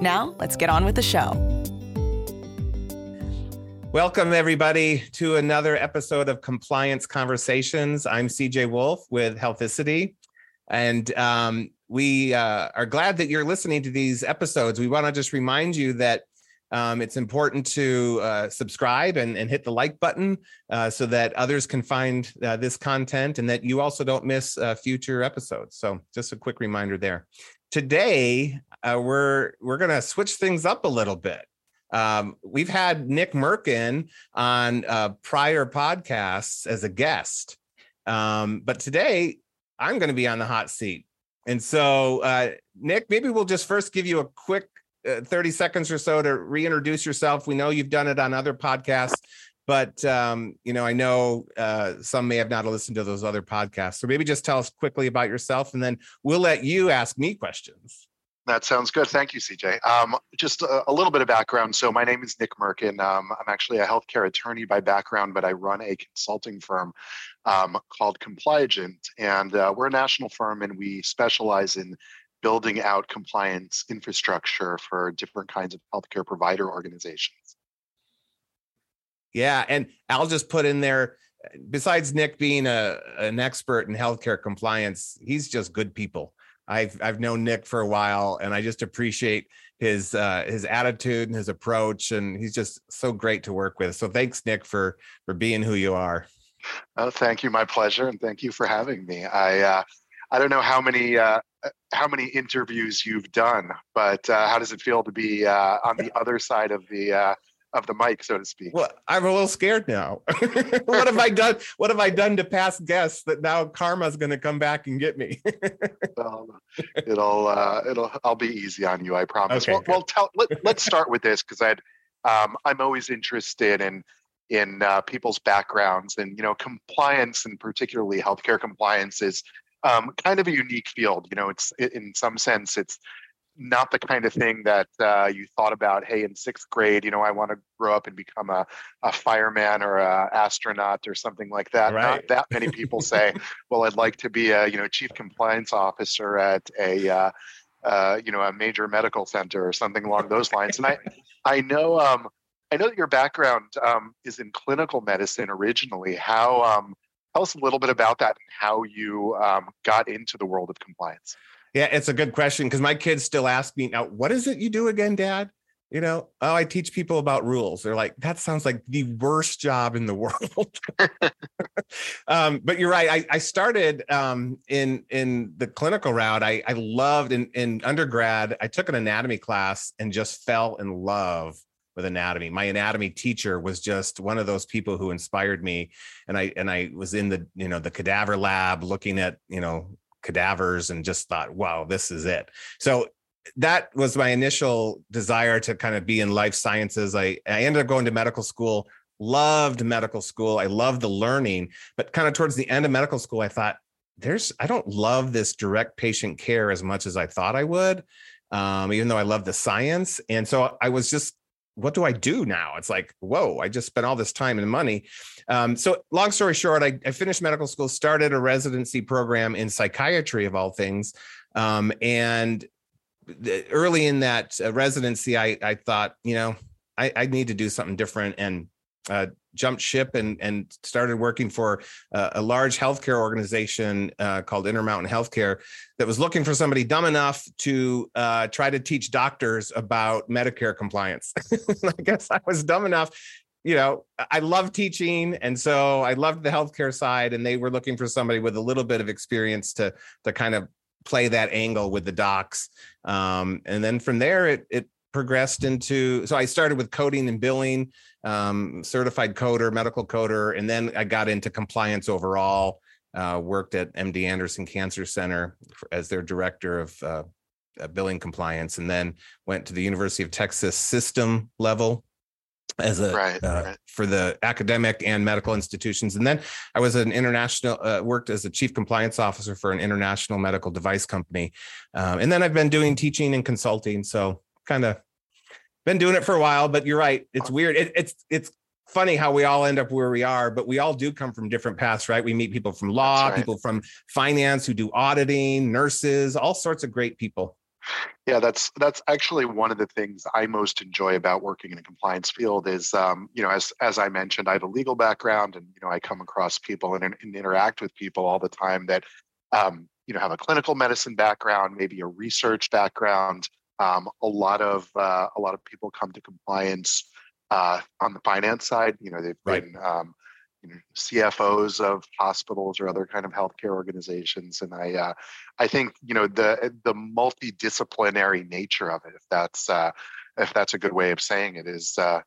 Now, let's get on with the show. Welcome, everybody, to another episode of Compliance Conversations. I'm CJ Wolf with Healthicity, and um, we uh, are glad that you're listening to these episodes. We want to just remind you that um, it's important to uh, subscribe and, and, hit the like button uh, so that others can find uh, this content and that you also don't miss uh, future episodes. So, just a quick reminder there. Today, uh, we're we're going to switch things up a little bit. Um, we've had Nick Merkin on uh, prior podcasts as a guest, um, but today I'm going to be on the hot seat. And so, uh, Nick, maybe we'll just first give you a quick uh, 30 seconds or so to reintroduce yourself. We know you've done it on other podcasts, but um, you know, I know uh, some may have not listened to those other podcasts. So maybe just tell us quickly about yourself, and then we'll let you ask me questions. That sounds good. Thank you, CJ. Um, just a, a, little bit of background. So, my name is Nick Merkin. Um, I'm actually a healthcare attorney by background, but I run a consulting firm um, called Compliagent. And uh, we're a national firm and we specialize in building out compliance infrastructure for different kinds of healthcare provider organizations. Yeah. And I'll just put in there besides Nick being a, an expert in healthcare compliance, he's just good people. I've I've known Nick for a while, and I just appreciate his uh, his attitude and his approach, and he's just so great to work with. So thanks, Nick, for for being who you are. Oh, thank you, my pleasure, and thank you for having me. I uh, I don't know how many uh, how many interviews you've done, but uh, how does it feel to be uh, on the other side of the uh, of the mic, so to speak. Well, I'm a little scared now. what have I done? What have I done to past guests that now karma's going to come back and get me? well, it'll uh, it'll I'll be easy on you, I promise. Okay, well, well, tell let, us start with this because I'd um, I'm always interested in in uh, people's backgrounds and you know compliance and particularly healthcare compliance is um, kind of a unique field. You know, it's in some sense it's not the kind of thing that uh, you thought about hey in sixth grade you know i want to grow up and become a, a fireman or a astronaut or something like that. Right. not that many people say well i'd like to be a you know chief compliance officer at a uh, uh, you know a major medical center or something along those lines. And i i know um, i know that your background um, is in clinical medicine originally. How um, tell us a little bit about that and how you um, got into the world of compliance yeah, it's a good question because my kids still ask me now, what is it you do again, dad? You know, oh, I teach people about rules. They're like, that sounds like the worst job in the world. um, but you're right. I, I started um, in in the clinical route. I, I loved in, in undergrad. I took an anatomy class and just fell in love with anatomy. My anatomy teacher was just one of those people who inspired me. And I and I was in the you know the cadaver lab looking at you know cadavers and just thought, wow, this is it. So that was my initial desire to kind of be in life sciences. I, I ended up going to medical school, loved medical school. I loved the learning, but kind of towards the end of medical school, I thought, there's, I don't love this direct patient care as much as I thought I would, um, even though I love the science. And so I was just what do I do now? It's like, whoa, I just spent all this time and money. Um, so, long story short, I, I, finished medical school, started a residency program in psychiatry of all things. Um, and the, early in that uh, residency, I, I thought, you know, I, I, need to do something different and uh, jumped ship and and started working for a, a large healthcare organization uh, called Intermountain Healthcare that was looking for somebody dumb enough to uh, try to teach doctors about Medicare compliance. I guess I was dumb enough. You know, I love teaching, and so I loved the healthcare side, and they were looking for somebody with a little bit of experience to to kind of play that angle with the docs. Um, and then from there, it it progressed into so I started with coding and billing, um, certified coder, medical coder, and then I got into compliance overall. Uh, worked at MD Anderson Cancer Center as their director of uh, billing compliance, and then went to the University of Texas system level as a right, uh, right. for the academic and medical institutions and then i was an international uh, worked as a chief compliance officer for an international medical device company um, and then i've been doing teaching and consulting so kind of been doing it for a while but you're right it's weird it, it's it's funny how we all end up where we are but we all do come from different paths right we meet people from law right. people from finance who do auditing nurses all sorts of great people yeah, that's that's actually one of the things I most enjoy about working in a compliance field is, um, you know, as as I mentioned, I have a legal background, and you know, I come across people and, and interact with people all the time that, um, you know, have a clinical medicine background, maybe a research background. Um, a lot of uh, a lot of people come to compliance uh, on the finance side. You know, they've right. been um, you know, CFOs of hospitals or other kind of healthcare organizations. And I, uh, I think you know the the multidisciplinary nature of it, if that's uh, if that's a good way of saying it, is uh,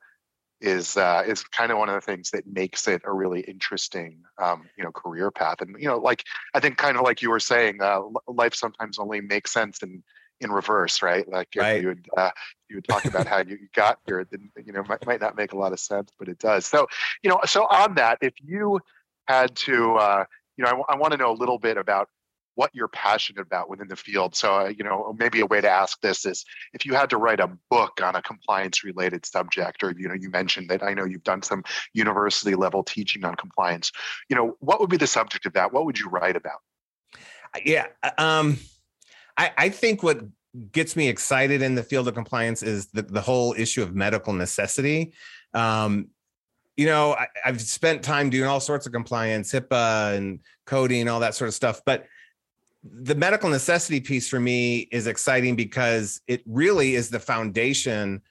is uh, is kind of one of the things that makes it a really interesting um, you know career path. And you know, like I think kind of like you were saying, uh, life sometimes only makes sense in in reverse, right? Like right. you would uh, you would talk about how you got here, then you know might, might not make a lot of sense, but it does. So you know, so on that, if you had to, uh, you know, I, I want to know a little bit about what you're passionate about within the field. So, uh, you know, maybe a way to ask this is if you had to write a book on a compliance related subject, or, you know, you mentioned that I know you've done some university level teaching on compliance, you know, what would be the subject of that? What would you write about? Yeah. Uh, um, I, I think what gets me excited in the field of compliance is the, the whole issue of medical necessity. Um, you know, I, have spent time doing all sorts of compliance, HIPAA and coding, all that sort of stuff. But the medical necessity piece for me is exciting because it really is the foundation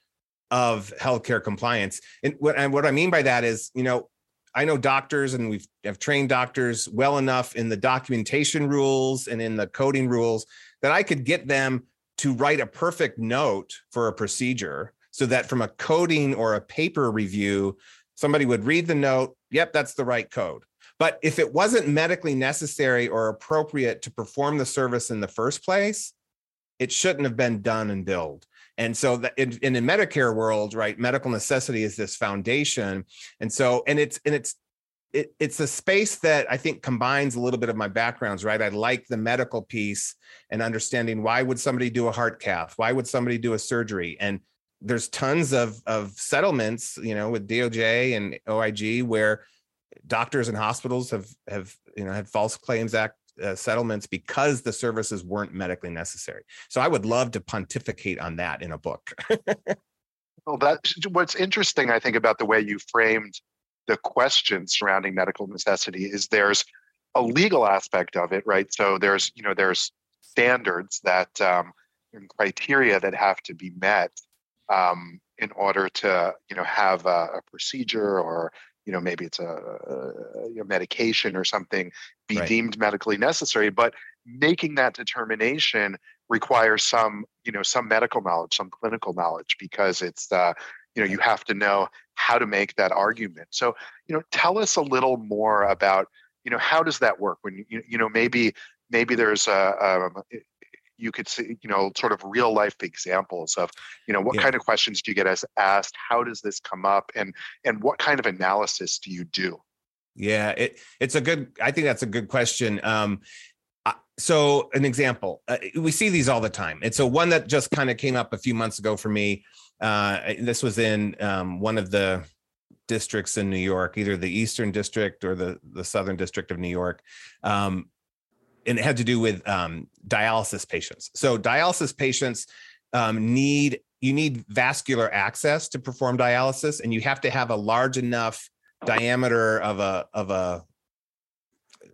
of healthcare compliance. And what, and what I mean by that is, you know, I know doctors and we've have trained doctors well enough in the documentation rules and in the coding rules that I could get them to write a perfect note for a procedure so that from a coding or a paper review, somebody would read the note, yep, that's the right code. But if it wasn't medically necessary or appropriate to perform the service in the first place, it shouldn't have been done and billed. And so that in, in the Medicare world, right, medical necessity is this foundation. And so, and it's and it's it, it's a space that I think combines a little bit of my backgrounds, right? I like the medical piece and understanding why would somebody do a heart cath? Why would somebody do a surgery? And there's tons of of settlements, you know, with DOJ and OIG where doctors and hospitals have have you know had false claims act uh, settlements because the services weren't medically necessary. So I would love to pontificate on that in a book. well, that's what's interesting, I think, about the way you framed the question surrounding medical necessity is there's a legal aspect of it, right? So there's you know there's standards that um, and criteria that have to be met um, in order to you know have a, a, procedure or you know maybe it's a, a, a medication or something be right. deemed medically necessary but making that determination requires some you know some medical knowledge some clinical knowledge because it's uh, you know you have to know how to make that argument. So you know tell us a little more about you know how does that work? When you you know maybe maybe there's a, um, you could see you know sort of real life examples of you know what yeah. kind of questions do you get as asked? How does this come up? And and what kind of analysis do you do? Yeah it it's a good i think that's a good question. Um so an example uh, we see these all the time. It's a one that just kind of came up a few months ago for me uh, this was in um, one of the districts in New York, either the Eastern District or the the Southern District of New York. Um, and it had to do with um, dialysis patients. So dialysis patients um, need you need vascular access to perform dialysis, and you have to have a large enough diameter of a of a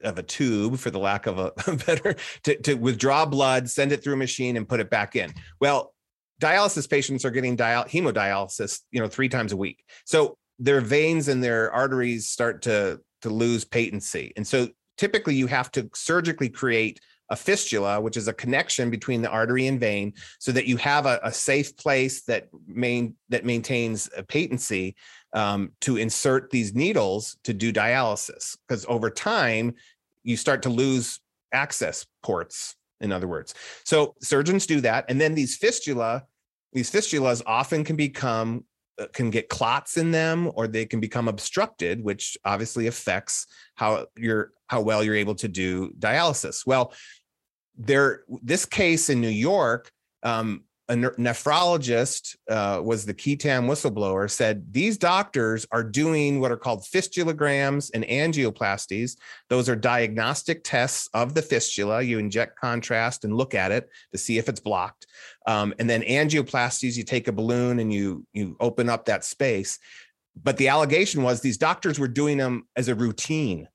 of a tube, for the lack of a better, to, to withdraw blood, send it through a machine, and put it back in. Well, dialysis patients are getting dial- hemodialysis, you know, three times a week. So their veins and their arteries start to to lose patency, and so typically you have to surgically create a fistula, which is a connection between the artery and vein, so that you have a, a safe place that main that maintains a patency um, to insert these needles to do dialysis. Because over time, you start to lose access ports in other words. So surgeons do that. And then these fistula, these fistulas often can become uh, can get clots in them or they can become obstructed which obviously affects how you're how well you're able to do dialysis well there this case in new york um, a nephrologist uh, was the qui tam whistleblower said these doctors are doing what are called fistulograms and angioplasties. Those are diagnostic tests of the fistula. You inject contrast and look at it to see if it's blocked. Um, and then angioplasties you take a balloon and you you open up that space. But the allegation was these doctors were doing them as a routine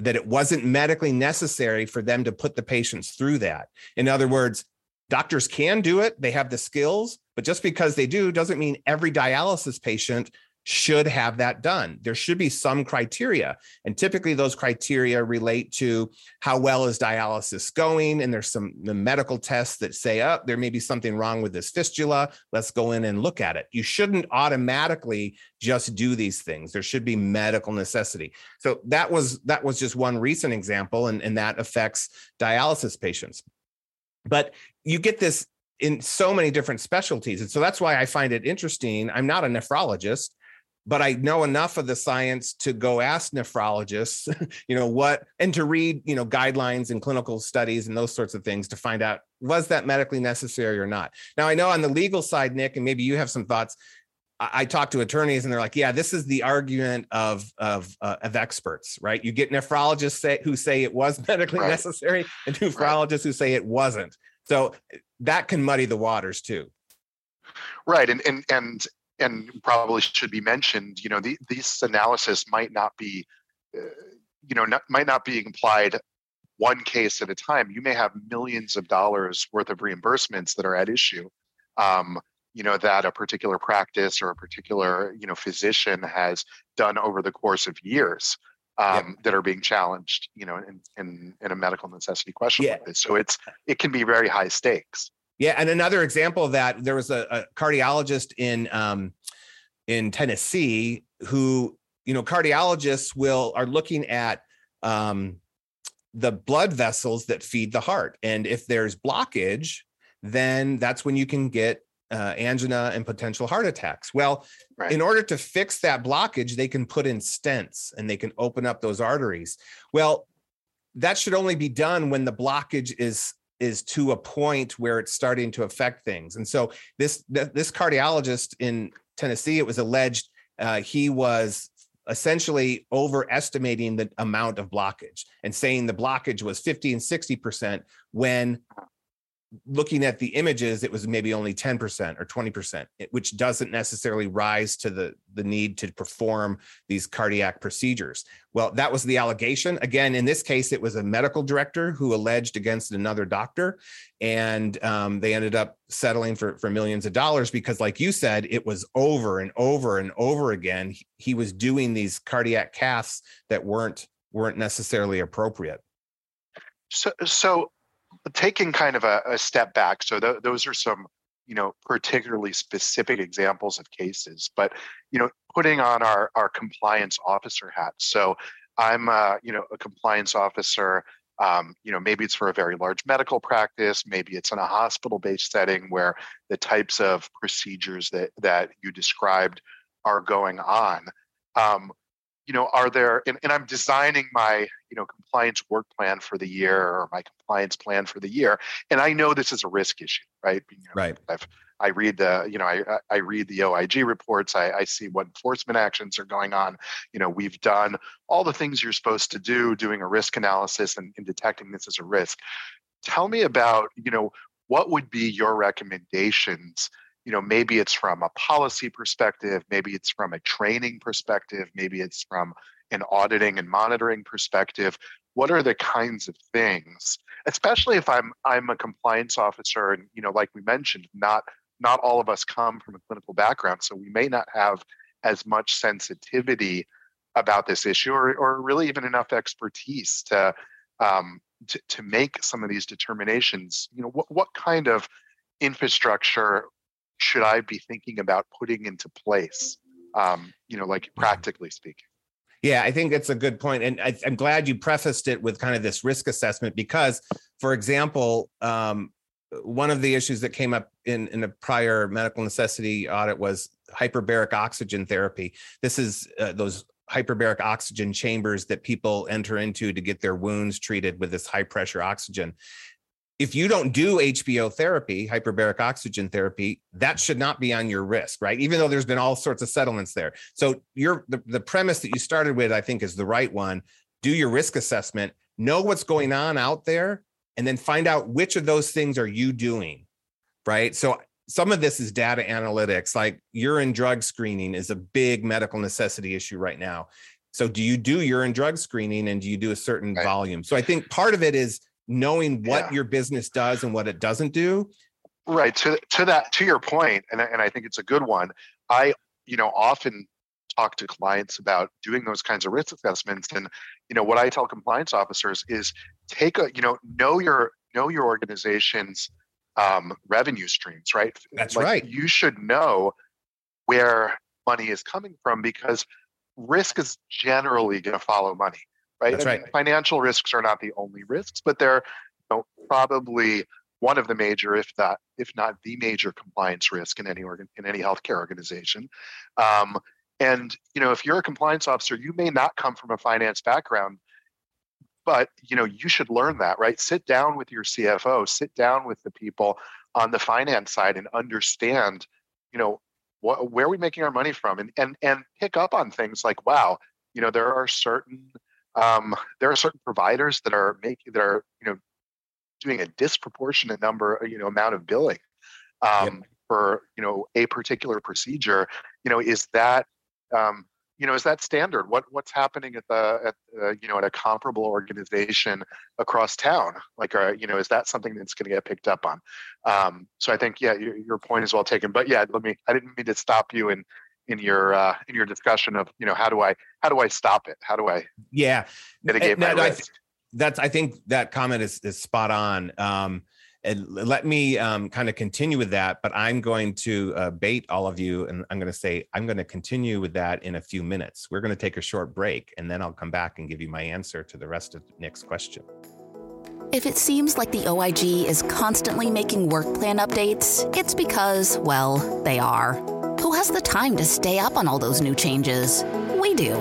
that it wasn't medically necessary for them to put the patients through that. In other words Doctors can do it, they have the skills, but just because they do doesn't mean every dialysis patient should have that done. There should be some criteria. And typically those criteria relate to how well is dialysis going. And there's some the medical tests that say, oh, there may be something wrong with this fistula. Let's go in and look at it. You shouldn't automatically just do these things. There should be medical necessity. So that was that was just one recent example, and, and that affects dialysis patients. But you get this in so many different specialties. And so that's why I find it interesting. I'm not a nephrologist, but I know enough of the science to go ask nephrologists, you know, what, and to read, you know, guidelines and clinical studies and those sorts of things to find out was that medically necessary or not. Now, I know on the legal side, Nick, and maybe you have some thoughts. I talk to attorneys and they're like, yeah, this is the argument of of uh, of experts, right? You get nephrologists say who say it was medically right. necessary and nephrologists right. who say it wasn't. So that can muddy the waters too. Right, and and and and probably should be mentioned. You know, the, these analysis might not be, uh, you know, not, might not be implied one case at a time. You may have millions of dollars worth of reimbursements that are at issue. Um, you know that a particular practice or a particular you know physician has done over the course of years um, that are being challenged, you know, in, in, in a medical necessity question yeah. like. So it's it can be very high stakes. Yeah, and another example of that there was a, a cardiologist in um, in Tennessee who, you know, cardiologists will are looking at um, the blood vessels that feed the heart, and if there's blockage, then that's when you can get uh, angina and potential heart attacks. Well, right. in order to fix that blockage, they can put in stents and they can open up those arteries. Well, that should only be done when the blockage is is to a point where it's starting to affect things. And so this this cardiologist in Tennessee, it was alleged uh, he was essentially overestimating the amount of blockage and saying the blockage was 50 and 60 percent when looking at the images, it was maybe only 10% or 20%, which doesn't necessarily rise to the, the need to perform these cardiac procedures. Well, that was the allegation. Again, in this case, it was a medical director who alleged against another doctor. And um, they ended up settling for, for millions of dollars because, like you said, it was over and over and over again. He, was doing these cardiac caths that weren't weren't necessarily appropriate. So, so taking kind of a, a step back, so th- those are some you know particularly specific examples of cases, but you know putting on our our compliance officer hat. So I'm uh, you know a compliance officer. Um, you know maybe it's for a very large medical practice, maybe it's in a hospital-based setting where the types of procedures that that you described are going on. Um, you know, are there, and, and, I'm designing my, you know, compliance work plan for the year or my compliance plan for the year. And I know this is a risk issue, right? You know, right. I've, I read the, you know, I, I read the OIG reports. I, I see what enforcement actions are going on. You know, we've done all the things you're supposed to do, doing a risk analysis and, and detecting this as a risk. Tell me about, you know, what would be your recommendations you know maybe it's from a policy perspective maybe it's from a training perspective maybe it's from an auditing and monitoring perspective what are the kinds of things especially if i'm i'm a compliance officer and you know like we mentioned not not all of us come from a clinical background so we may not have as much sensitivity about this issue or, or really even enough expertise to um, to, to make some of these determinations. You know what, what kind of infrastructure should I be thinking about putting into place? Um, you know, like practically speaking. Yeah, I think that's a good point. And I, am glad you prefaced it with kind of this risk assessment because for example, um, one of the issues that came up in, in a prior medical necessity audit was hyperbaric oxygen therapy. This is uh, those hyperbaric oxygen chambers that people enter into to get their wounds treated with this high pressure oxygen. If you don't do HBO therapy, hyperbaric oxygen therapy, that should not be on your risk, right? Even though there's been all sorts of settlements there. So your the, the premise that you started with, I think, is the right one. Do your risk assessment, know what's going on out there, and then find out which of those things are you doing, right? So some of this is data analytics like urine drug screening is a big medical necessity issue right now so do you do urine drug screening and do you do a certain right. volume so i think part of it is knowing what yeah. your business does and what it doesn't do right to to that to your point and, and i think it's a good one i you know often talk to clients about doing those kinds of risk assessments and you know what i tell compliance officers is take a you know know your know your organization's um, revenue streams, right? That's like, right. You should know where money is coming from because risk is generally going to follow money, right? That's right. Financial risks are not the only risks, but they're you know, probably one of the major, if not if not the major compliance risk in any organ in any healthcare organization. Um, and you know, if you're a compliance officer, you may not come from a finance background, but you know you should learn that right sit down with your cfo sit down with the people on the finance side and understand you know what, where are we making our money from and and and pick up on things like wow you know there are certain um, there are certain providers that are making that are you know doing a disproportionate number you know amount of billing um, yep. for you know a particular procedure. You know is that um, you know is that standard? What what's happening at the at uh, you know at a comparable organization across town? Like uh, you know is that something that's going to get picked up on? Um, so i think yeah your, your point is well taken but yeah let me i didn't mean to stop you in in your uh, in your discussion of you know how do i how do i stop it? How do i yeah. mitigate my risk? I, that's i think that comment is is spot on. Um, and let me um, kind of continue with that but i'm going to uh, bait all of you and i'm going to say i'm going to continue with that in a few minutes. We're going to take a short break and then i'll come back and give you my answer to the rest of nick's question if it seems like the oig is constantly making work plan updates it's because well they are who has the time to stay up on all those new changes we do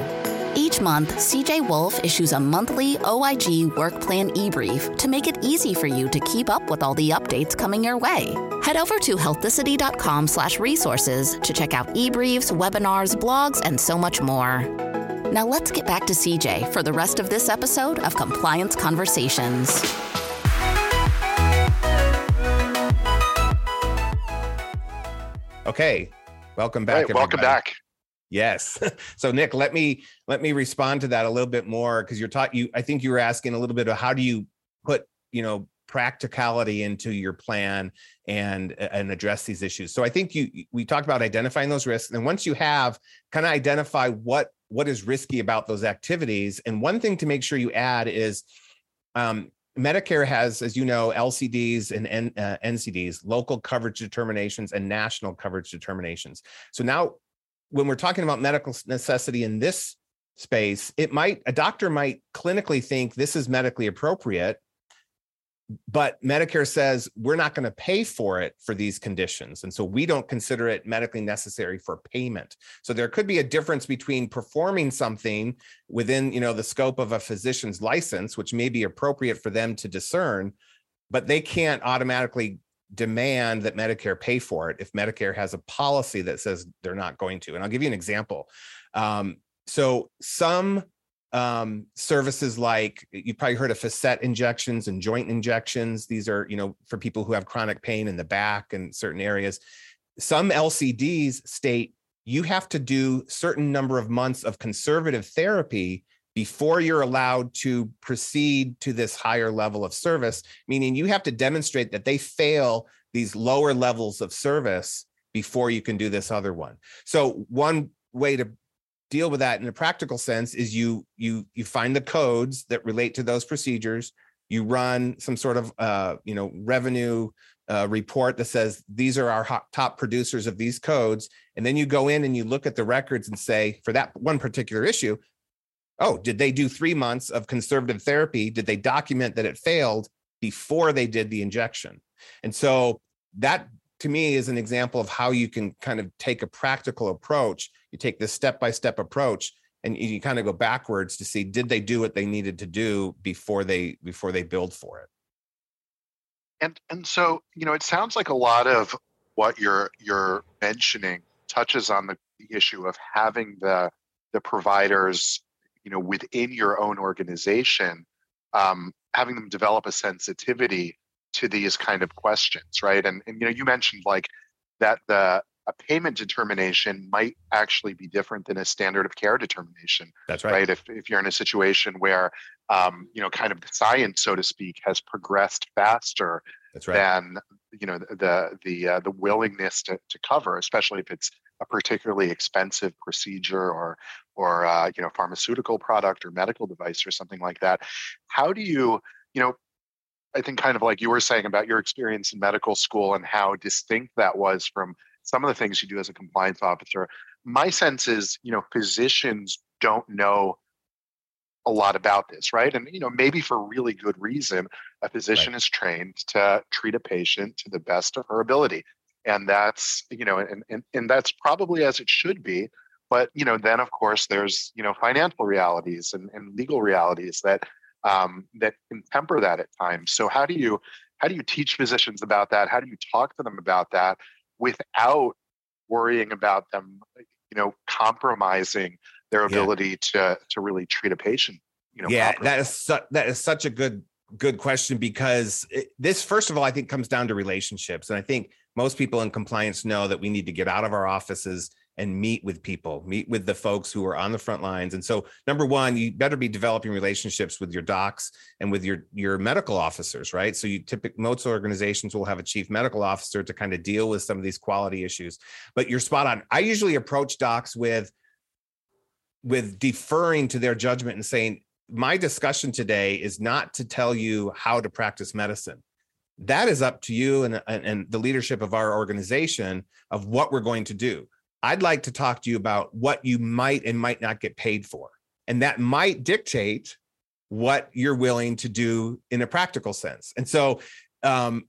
each month, CJ Wolf issues a monthly OIG work plan e-brief to make it easy for you to keep up with all the updates coming your way. Head over to healthicity.com slash resources to check out e-briefs, webinars, blogs, and so much more. Now let's get back to CJ for the rest of this episode of Compliance Conversations. Okay, welcome back. Hey, welcome back. Yes. So Nick, let me let me respond to that a little bit more because you're taught you I think you were asking a little bit of how do you put, you know, practicality into your plan and and address these issues. So I think you we talked about identifying those risks and once you have kind of identify what what is risky about those activities and one thing to make sure you add is um, Medicare has, as you know, LCDs and N, uh, NCDs, local coverage determinations, and national coverage determinations. So now when we're talking about medical necessity in this space, it might a doctor might clinically think this is medically appropriate, but Medicare says we're not going to pay for it for these conditions. And so we don't consider it medically necessary for payment. So there could be a difference between performing something within, you know, the scope of a physician's license, which may be appropriate for them to discern, but they can't automatically demand that Medicare pay for it if Medicare has a policy that says they're not going to. And I'll give you an example. Um, so some um, services like you've probably heard of facet injections and joint injections. These are, you know, for people who have chronic pain in the back and certain areas. Some LCDs state you have to do certain number of months of conservative therapy before you're allowed to proceed to this higher level of service, meaning you have to demonstrate that they fail these lower levels of service before you can do this other one. So one way to deal with that in a practical sense is you you you find the codes that relate to those procedures you run some sort of uh, you know revenue uh, report that says these are our top producers of these codes and then you go in and you look at the records and say for that one particular issue oh, did they do three months of conservative therapy? Did they document that it failed? before they did the injection. And so that to me is an example of how you can kind of take a practical approach. You take this step by step approach and you kind of go backwards to see did they do what they needed to do before they before they billed for it. And and so, you know, it sounds like a lot of what you're you're mentioning touches on the, the issue of having the the providers, you know, within your own organization, um, having them develop a sensitivity to these kind of questions, right? And and you know, you mentioned like that the a payment determination might actually be different than a standard of care determination. That's right. Right. If, if you're in a situation where, um, you know, kind of the science, so to speak, has progressed faster That's right. than, you know, the the uh, the willingness to, to cover, especially if it's a particularly expensive procedure or or uh, you know pharmaceutical product or medical device or something like that. How do you, you know, I think kind of like you were saying about your experience in medical school and how distinct that was from some of the things you do as a compliance officer. My sense is, you know, physicians don't know a lot about this, right? And you know, maybe for really good reason, a physician right. is trained to treat a patient to the best of her ability. And that's, you know, and, and and that's probably as it should be. But you know, then of course there's, you know, financial realities and, and legal realities that um, that can temper that at times. So how do you how do you teach physicians about that? How do you talk to them about that without worrying about them, you know, compromising their ability yeah. to to really treat a patient. You know, yeah, properly. that is su- that is such a good good question because it, this first of all i think comes down to relationships and i think most people in compliance know that we need to get out of our offices and meet with people, meet with the folks who are on the front lines. And so, number one, you better be developing relationships with your docs and with your your medical officers, right? So, you typically most organizations will have a chief medical officer to kind of deal with some of these quality issues. But you're spot on. I usually approach docs with with deferring to their judgment and saying, my discussion today is not to tell you how to practice medicine that is up to you and, and, and, the leadership of our organization of what we're going to do. I'd like to talk to you about what you might and might not get paid for. And that might dictate what you're willing to do in a practical sense. And so, um,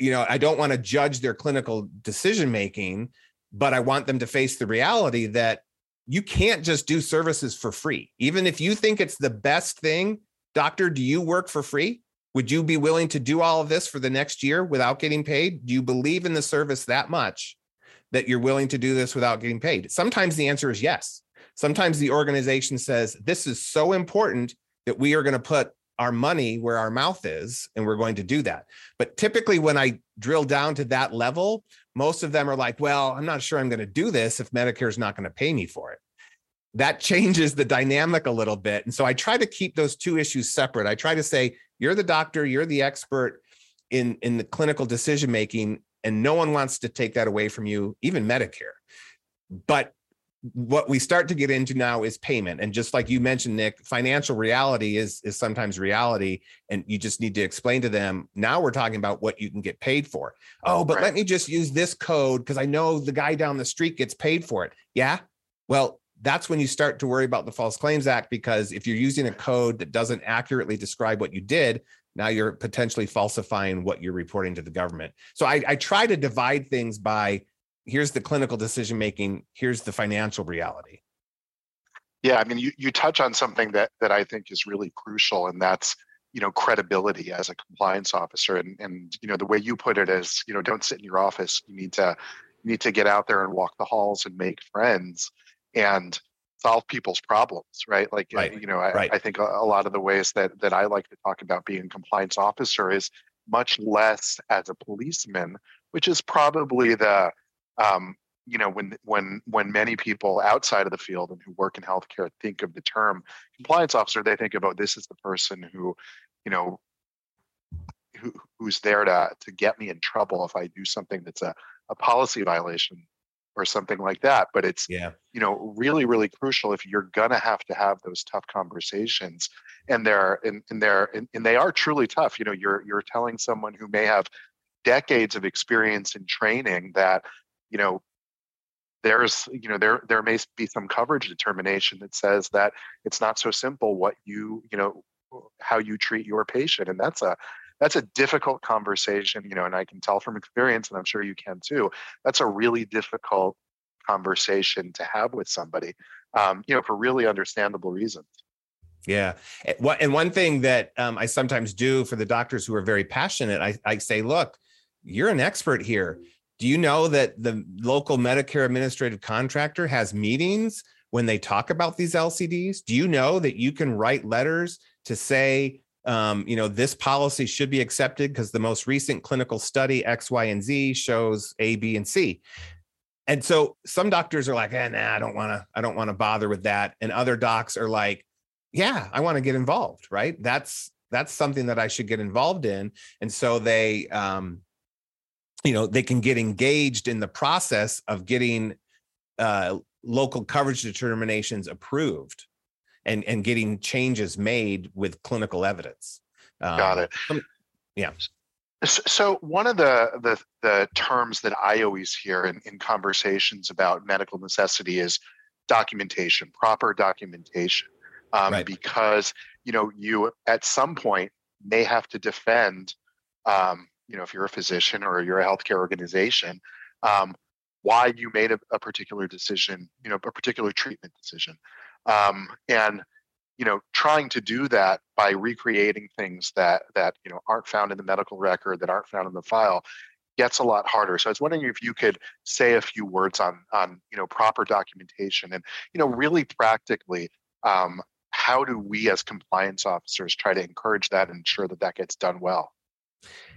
you know, I don't want to judge their clinical decision making, but I want them to face the reality that you can't just do services for free. Even if you think it's the best thing, doctor, do you work for free? Would you be willing to do all of this for the next year without getting paid? Do you believe in the service that much that you're willing to do this without getting paid? Sometimes the answer is yes. Sometimes the organization says, This is so important that we are going to put our money where our mouth is, and we're going to do that. But typically, when I drill down to that level, most of them are like, Well, I'm not sure I'm going to do this if Medicare is not going to pay me for it. That changes the dynamic a little bit. And so I try to keep those two issues separate. I try to say, You're the doctor, you're the expert in, in the clinical decision making and no one wants to take that away from you, even Medicare. But what we start to get into now is payment and just like you mentioned nick financial reality is is sometimes reality and you just need to explain to them now we're talking about what you can get paid for oh but right. let me just use this code because i know the guy down the street gets paid for it yeah well that's when you start to worry about the false claims act because if you're using a code that doesn't accurately describe what you did now you're potentially falsifying what you're reporting to the government. So I, I try to divide things by here's the clinical decision making, here's the financial reality. Yeah, I mean, you, you touch on something that that I think is really crucial, and that's you know credibility as a compliance officer. And and you know the way you put it is you know don't sit in your office. You need to you need to get out there and walk the halls and make friends. And solve people's problems, right? Like, uh, right. you know, I, right. I think a, a, lot of the ways that that I like to talk about being a compliance officer is much less as a policeman, which is probably the, um, you know, when when when many people outside of the field and who work in healthcare think of the term compliance officer, they think about this is the person who, you know, who, who's there to to get me in trouble if I do something that's a, a policy violation or something like that but it's yeah. you know really really crucial if you're gonna have to have those tough conversations and they're and, and they're and, and they are truly tough you know you're you're telling someone who may have decades of experience in training that you know there's you know there there may be some coverage determination that says that it's not so simple what you you know how you treat your patient and that's a that's a difficult conversation, you know, and I can tell from experience, and I'm sure you can too. That's a really difficult conversation to have with somebody, um, you know, for really understandable reasons. Yeah. And one thing that um, I sometimes do for the doctors who are very passionate, I, I say, look, you're an expert here. Do you know that the local Medicare administrative contractor has meetings when they talk about these LCDs? Do you know that you can write letters to say, um, you know, this policy should be accepted because the most recent clinical study X, Y, and Z shows A, B, and C. And so some doctors are like, eh, nah, I don't want to, I don't want to bother with that. And other docs are like, yeah, I want to get involved, right? That's that's something that I should get involved in. And so they um, you know, they can get engaged in the process of getting uh local coverage determinations approved and and getting changes made with clinical evidence. Um, Got it. Yeah. So one of the, the the terms that I always hear in, in conversations about medical necessity is documentation, proper documentation, um, right. because you know you at some point may have to defend, um, you know, if you're a physician or you're a healthcare organization, um, why you made a, a, particular decision, you know, a particular treatment decision, um, and you know, trying to do that by recreating things that that you know aren't found in the medical record, that aren't found in the file, gets a lot harder. So I was wondering if you could say a few words on on you know proper documentation and you know really practically um, how do we as compliance officers try to encourage that and ensure that that gets done well?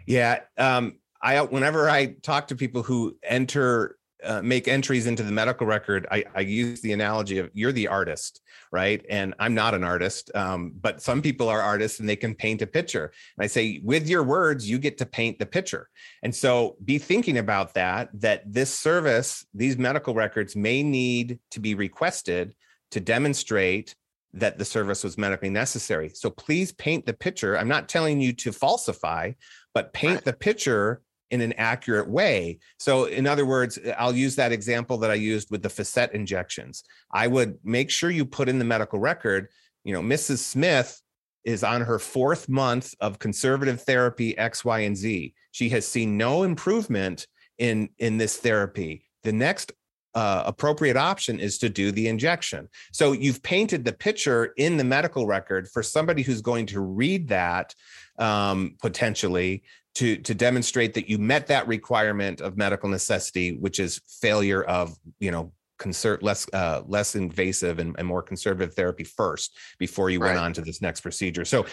Yeah, um, I whenever I talk to people who enter uh, make entries into the medical record, I, I, use the analogy of you're the artist, right? And I'm not an artist, um, but some people are artists and they can paint a picture. And I say, with your words, you get to paint the picture. And so be thinking about that, that this service, these medical records may need to be requested to demonstrate that the service was medically necessary. So please paint the picture. I'm not telling you to falsify, but paint the picture in an accurate way. So, in other words, I'll use that example that I used with the facet injections. I would make sure you put in the medical record, you know, Mrs. Smith is on her fourth month of conservative therapy X, Y, and Z. She has seen no improvement in in this therapy. The next uh, appropriate option is to do the injection. So you've painted the picture in the medical record for somebody who's going to read that um, potentially to to demonstrate that you met that requirement of medical necessity, which is failure of you know concert less uh, less invasive and, and, more conservative therapy first before you right. went on to this next procedure. So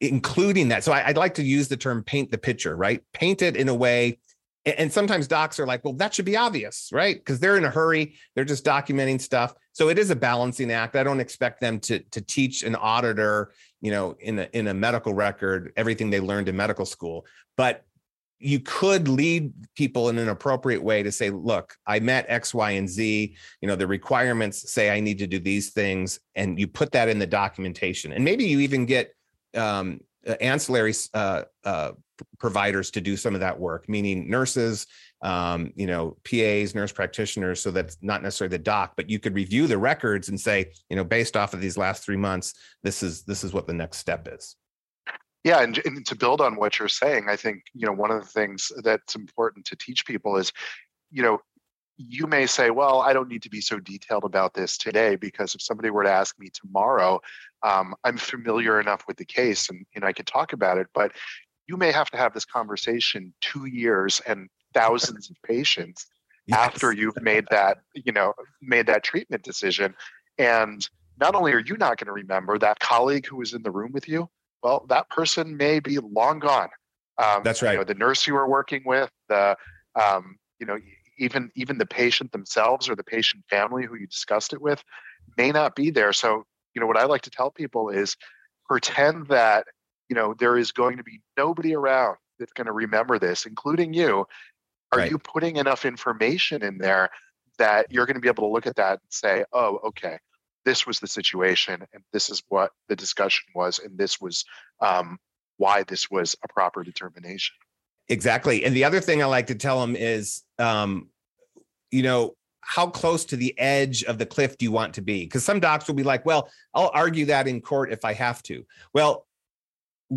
including that. So I, would like to use the term paint the picture, right? Paint it in a way. And sometimes docs are like, well, that should be obvious, right? Because they're in a hurry. They're just documenting stuff. So it is a balancing act. I don't expect them to to teach an auditor, you know, in a in a medical record everything they learned in medical school, but you could lead people in an appropriate way to say, look, I met X, Y, and Z. You know, the requirements say I need to do these things, and you put that in the documentation. And maybe you even get um, ancillary uh, uh, providers to do some of that work, meaning nurses, um, you know, PAs, nurse practitioners. So that's not necessarily the doc, but you could review the records and say, you know, based off of these last three months, this is this is what the next step is. Yeah, and, and to build on what you're saying, I think you know one of the things that's important to teach people is, you know, you may say, well, I don't need to be so detailed about this today because if somebody were to ask me tomorrow, um, I'm familiar enough with the case and, and I could talk about it. But you may have to have this conversation two years and thousands of patients yes. after you've made that, you know, made that treatment decision. And not only are you not going to remember that colleague who was in the room with you, well, that person may be long gone. Um, That's right. You know, the nurse you were working with, the um, you know, even even the patient themselves or the patient family who you discussed it with may not be there. So, you know, what I like to tell people is pretend that you know there is going to be nobody around that's going to remember this, including you. Are right. you putting enough information in there that you're going to be able to look at that and say, "Oh, okay, this was the situation, and this is what the discussion was, and this was um, why this was a proper determination." Exactly. And the other thing I like to tell them is, um, you know, how close to the edge of the cliff do you want to be? Because some docs will be like, well, I'll argue that in court if I have to. Well,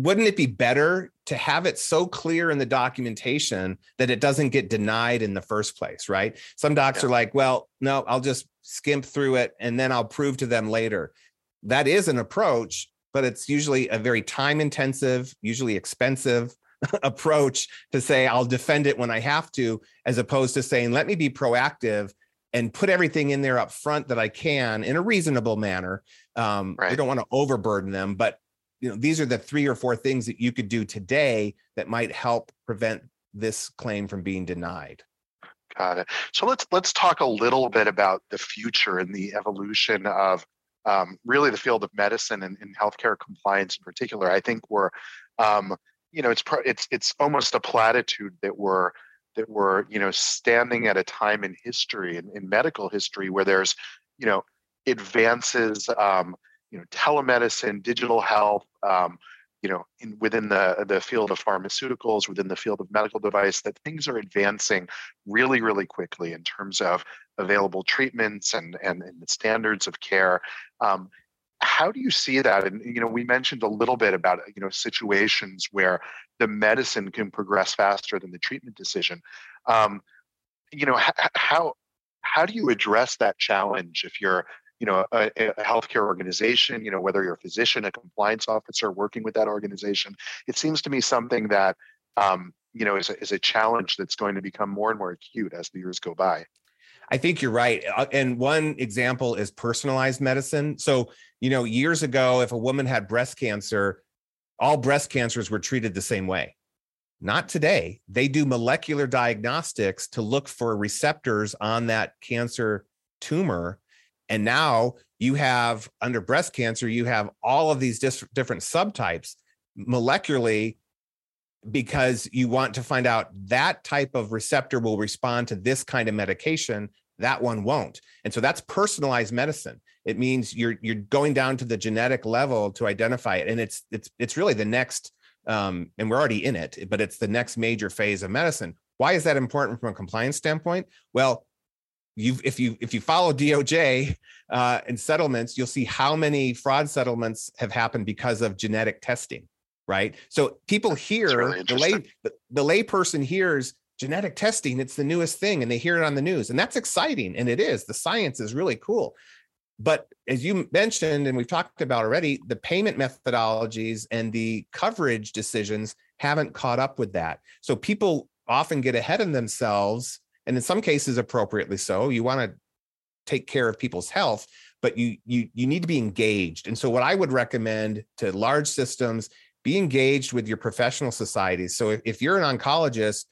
wouldn't it be better to have it so clear in the documentation that it doesn't get denied in the first place, right? Some docs yeah. are like, well, no, I'll just skimp through it and then I'll prove to them later. That is an approach, but it's usually a very time intensive, usually expensive approach to say I'll defend it when I have to, as opposed to saying, let me be proactive and put everything in there up front that I can in a reasonable manner. Um, right. We don't want to overburden them, but you know, these are the three or four things that you could do today that might help prevent this claim from being denied. Got it. So let's let's talk a little bit about the future and the evolution of um, really the field of medicine and, and, healthcare compliance in particular. I think we're, um, you know, it's it's it's almost a platitude that we're that we're you know standing at a time in history in, in medical history where there's you know advances um, you know telemedicine digital health um, you know in, within the the field of pharmaceuticals within the field of medical device that things are advancing really really quickly in terms of available treatments and and, and the standards of care. Um, how do you see that? And you know we mentioned a little bit about you know situations where the medicine can progress faster than the treatment decision. Um, you know how how do you address that challenge if you're you know a, a, healthcare organization you know whether you're a physician a compliance officer working with that organization it seems to me something that um, you know is a, is a challenge that's going to become more and more acute as the years go by I think you're right. Uh, and one example is personalized medicine. So, you know, years ago, if a woman had breast cancer, all breast cancers were treated the same way. Not today. They do molecular diagnostics to look for receptors on that cancer tumor. And now you have, under breast cancer, you have all of these dis- different subtypes molecularly because you want to find out that type of receptor will respond to this kind of medication. That one won't. And so that's personalized medicine. It means you're you're going down to the genetic level to identify it. And it's it's it's really the next um, and we're already in it but it's the next major phase of medicine. Why is that important from a compliance standpoint? Well you if you if you follow DOJ uh, and settlements, you'll see how many fraud settlements have happened because of genetic testing right? So people hear really the lay the, the layperson hears genetic testing, it's the newest thing, and they hear it on the news, and that's exciting, and it is. The science is really cool. But as you mentioned, and we've talked about already, the payment methodologies and the coverage decisions haven't caught up with that. So people often get ahead of themselves, and in some cases, appropriately so. You want to take care of people's health, but you you you need to be engaged. And so, what I would recommend to large systems be engaged with your professional societies. So if, if you're an oncologist,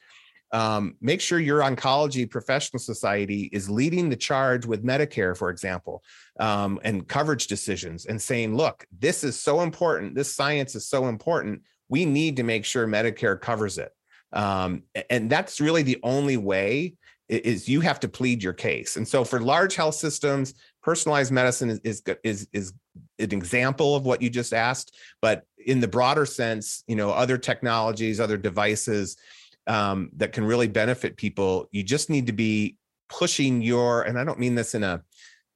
um, make sure your oncology professional society is leading the charge with Medicare, for example, um, and coverage decisions and saying, look, this is so important. This science is so important. We need to make sure Medicare covers it. Um, and that's really the only way is you have to plead your case. And so for large health systems, personalized medicine is, is, is, is an example of what you just asked. But in the broader sense, you know, other technologies, other devices um, that can really benefit people, you just need to be pushing your, and I don't mean this in a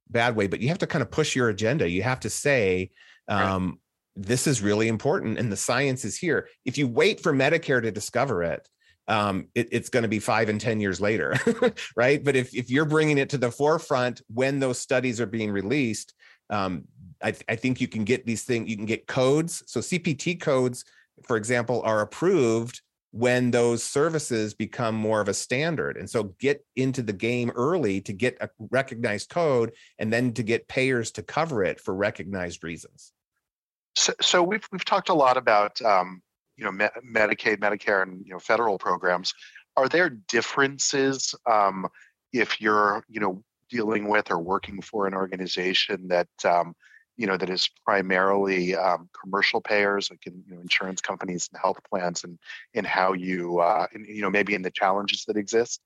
bad way, but you have to kind of push your agenda. You have to say, um, right. this is really important and the science is here. If you wait for Medicare to discover it, um, it, it's going to be five and 10 years later, right? But if, if you're bringing it to the forefront when those studies are being released, um, I, th- I think you can get these things, you can get codes. So CPT codes, for example, are approved when those services become more of a standard. And so get into the game early to get a recognized code and then to get payers to cover it for recognized reasons. So, so we've, we've talked a lot about um, you know, Me- Medicaid, Medicare, and you know, federal programs. Are there differences um, if you're, you know, dealing with or working for an organization that, um, you know, that is primarily um, commercial payers, like in, you know, insurance companies and health plans, and in how you, uh, you know, maybe in the challenges that exist?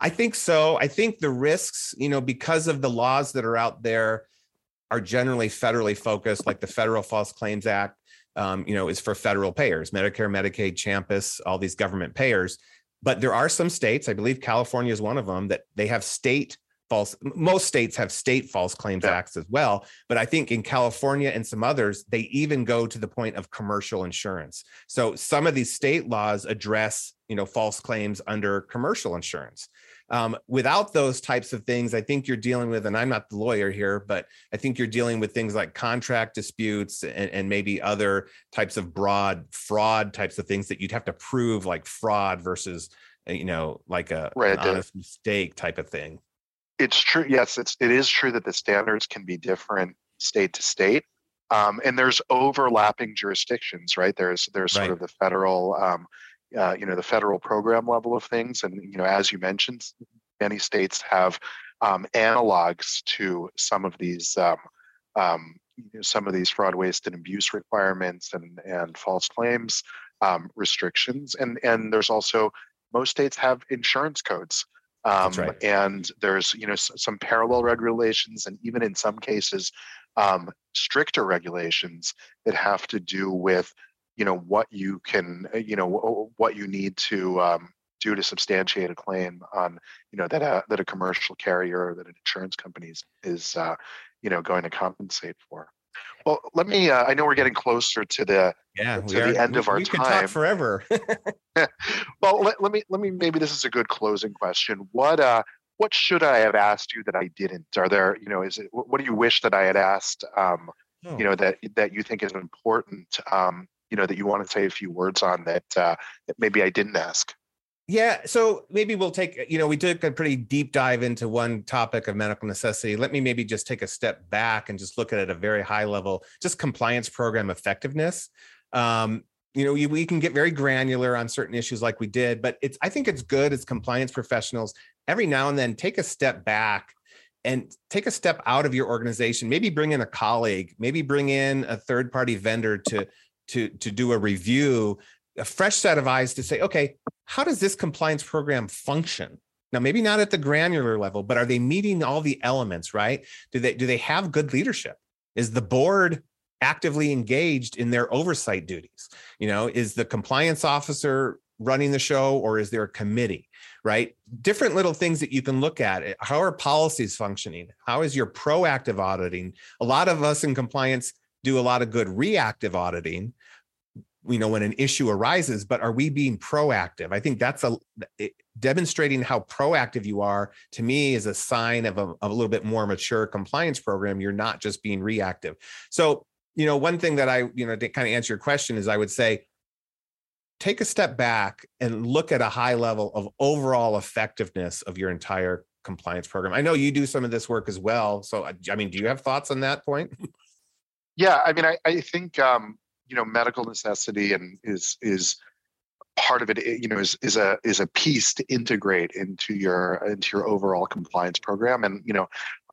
I think so. I think the risks, you know, because of the laws that are out there, are generally federally focused, like the Federal False Claims Act um, you know, is for federal payers, Medicare, Medicaid, CHAMPUS, all these government payers. But there are some states, I believe California is one of them, that they have state false most states have state false claims yeah. acts as well but i think in california and some others they even go to the point of commercial insurance so some of these state laws address you know false claims under commercial insurance um, without those types of things i think you're dealing with and i'm not the lawyer here but i think you're dealing with things like contract disputes and, and maybe other types of broad fraud types of things that you'd have to prove like fraud versus uh, you know like a right, honest mistake type of thing it's true yes it's it is true that the standards can be different state to state um, and there's overlapping jurisdictions right there's there's right. sort of the federal um, uh, you know the federal program level of things and you know as you mentioned many states have um, analogs to some of these um, um, you know, some of these fraud waste and abuse requirements and and false claims um, restrictions and and there's also most states have insurance codes um, right. and there's you know some parallel regulations and even in some cases um, stricter regulations that have to do with you know what you can uh, you know what you need to um, do to substantiate a claim on you know that a, that a commercial carrier or that an insurance company is, is uh, you know going to compensate for. Well let me uh, i know we're getting closer to the yeah to the end of our we time. forever. Well let, let me let me maybe this is a good closing question. What uh what should i have asked you that i didn't? Are there you know is it what do you wish that i had asked um oh. you know that that you think is important um you know that you want to say a few words on that uh, that maybe I didn't ask? Yeah, so maybe we'll take you know we took a pretty deep dive into one topic of medical necessity. Let me maybe just take a step back and just look at it at a very high level, just compliance program effectiveness. Um, you know, we can get very granular on certain issues like we did, but it's I think it's good as compliance professionals every now and then take a step back and take a step out of your organization maybe bring in a colleague maybe bring in a third party vendor to to to do a review a fresh set of eyes to say okay how does this compliance program function? Now maybe not at the granular level but are they meeting all the elements right? Do they do they have good leadership? Is the board actively engaged in their oversight duties? You know is the compliance officer running the show or is there a committee right? Different little things that you can look at. Eh, how are policies functioning? How is your proactive auditing? A lot of us in compliance do a lot of good reactive auditing you know when an issue arises but are we being proactive? I think that's a it, demonstrating how proactive you are to me is a sign of a, of a little bit more mature compliance program. You're not just being reactive. So you know one thing that i you know to kind of answer your question is i would say take a step back and look at a high level of overall effectiveness of your entire compliance program. I know you do some of this work as well so i mean do you have thoughts on that point? Yeah i mean i, I think um, you know medical necessity and is is part of it eh, you know is is a is a piece to integrate into your into your overall compliance program. And you know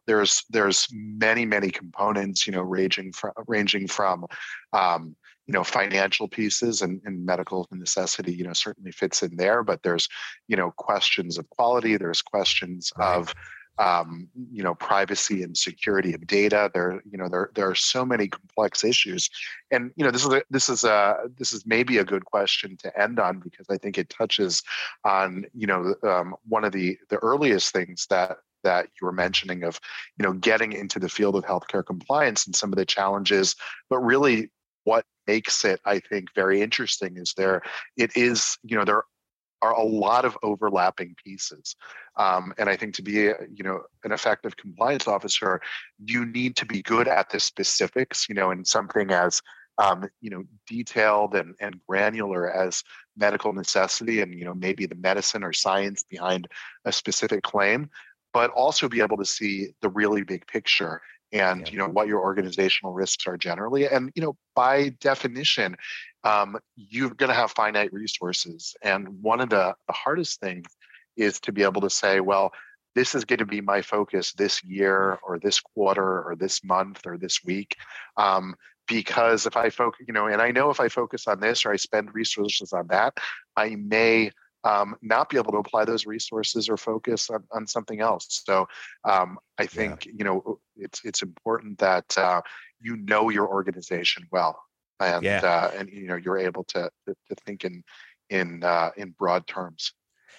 there's there's many many components you know ranging from ranging from um, you know financial pieces and, and medical necessity you know certainly fits in there. But there's you know questions of quality. There's questions right. of um, you know privacy and security of data. There you know there there are so many complex issues. And you know this is a, this is a this is maybe a good question to end on because i think it touches on you know um, one of the the earliest things that that you were mentioning of you know getting into the field of healthcare compliance and some of the challenges. But really what makes it i think very interesting is there it is you know there are a lot of overlapping pieces. Um, and I think to be, a, you know, an effective compliance officer, you need to be good at the specifics, you know, in something as, um, you know, detailed and, and granular as medical necessity and, you know, maybe the medicine or science behind a specific claim, but also be able to see the really big picture and yeah. you know what your organizational risks are generally and you know by definition um, you're going to have finite resources and one of the, the hardest things is to be able to say well this is going to be my focus this year or this quarter or this month or this week um, because if i focus you know and i know if i focus on this or i spend resources on that i may um, not be able to apply those resources or focus on, on something else. So um, I think yeah. you know it's it's important that uh, you know your organization well, and yeah. uh, and you know you're able to to, to think in in uh, in broad terms.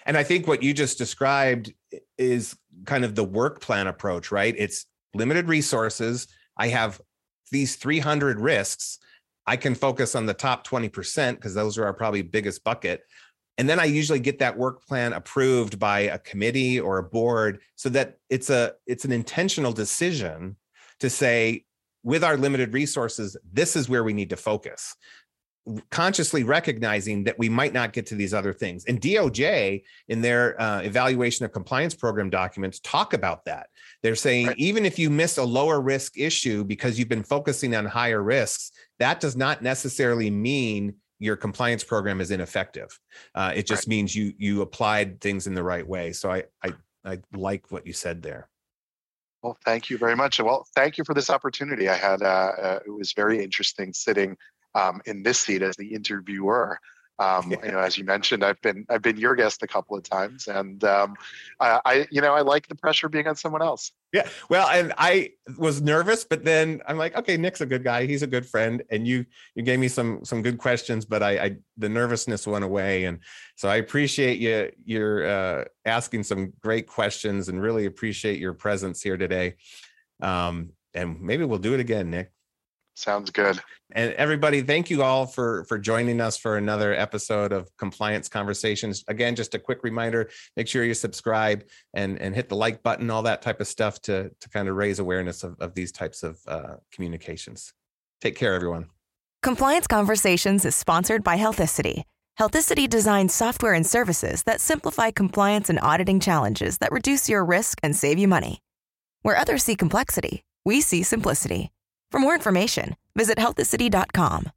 And I think what you just described is kind of the work plan approach, right? It's limited resources. I have these 300 risks. I can focus on the top 20% because those are our probably biggest bucket. And then I usually get that work plan approved by a committee or a board so that it's a it's an intentional decision to say with our limited resources this is where we need to focus consciously recognizing that we might not get to these other things. And DOJ, in their uh, evaluation of compliance program documents, talk about that. They're saying right. even if you miss a lower risk issue because you've been focusing on higher risks, that does not necessarily mean your compliance program is ineffective. Uh, it just right. means you you applied things in the right way. So I I, I like what you said there. Well, thank you very much. Well, thank you for this opportunity. I had uh, uh, it was very interesting sitting um, in this seat as the interviewer. Um, you know, as you mentioned, I've been I've been your guest a couple of times, and um, I, I, you know I like the pressure being on someone else. Yeah, well, and I was nervous, but then I'm like, okay, Nick's a good guy. He's a good friend, and you you gave me some some good questions, but I, I the nervousness went away, and so I appreciate you you're uh, asking some great questions, and really appreciate your presence here today. Um, and maybe we'll do it again, Nick. Sounds good. And everybody, thank you all for for joining us for another episode of Compliance Conversations. Again, just a quick reminder: make sure you subscribe and and hit the like button, all that type of stuff to to kind of raise awareness of, of these types of uh, communications. Take care, everyone. Compliance Conversations is sponsored by Healthicity. Healthicity designs software and services that simplify compliance and auditing challenges that reduce your risk and save you money. Where others see complexity, we see simplicity. For more information, visit healthicity.com.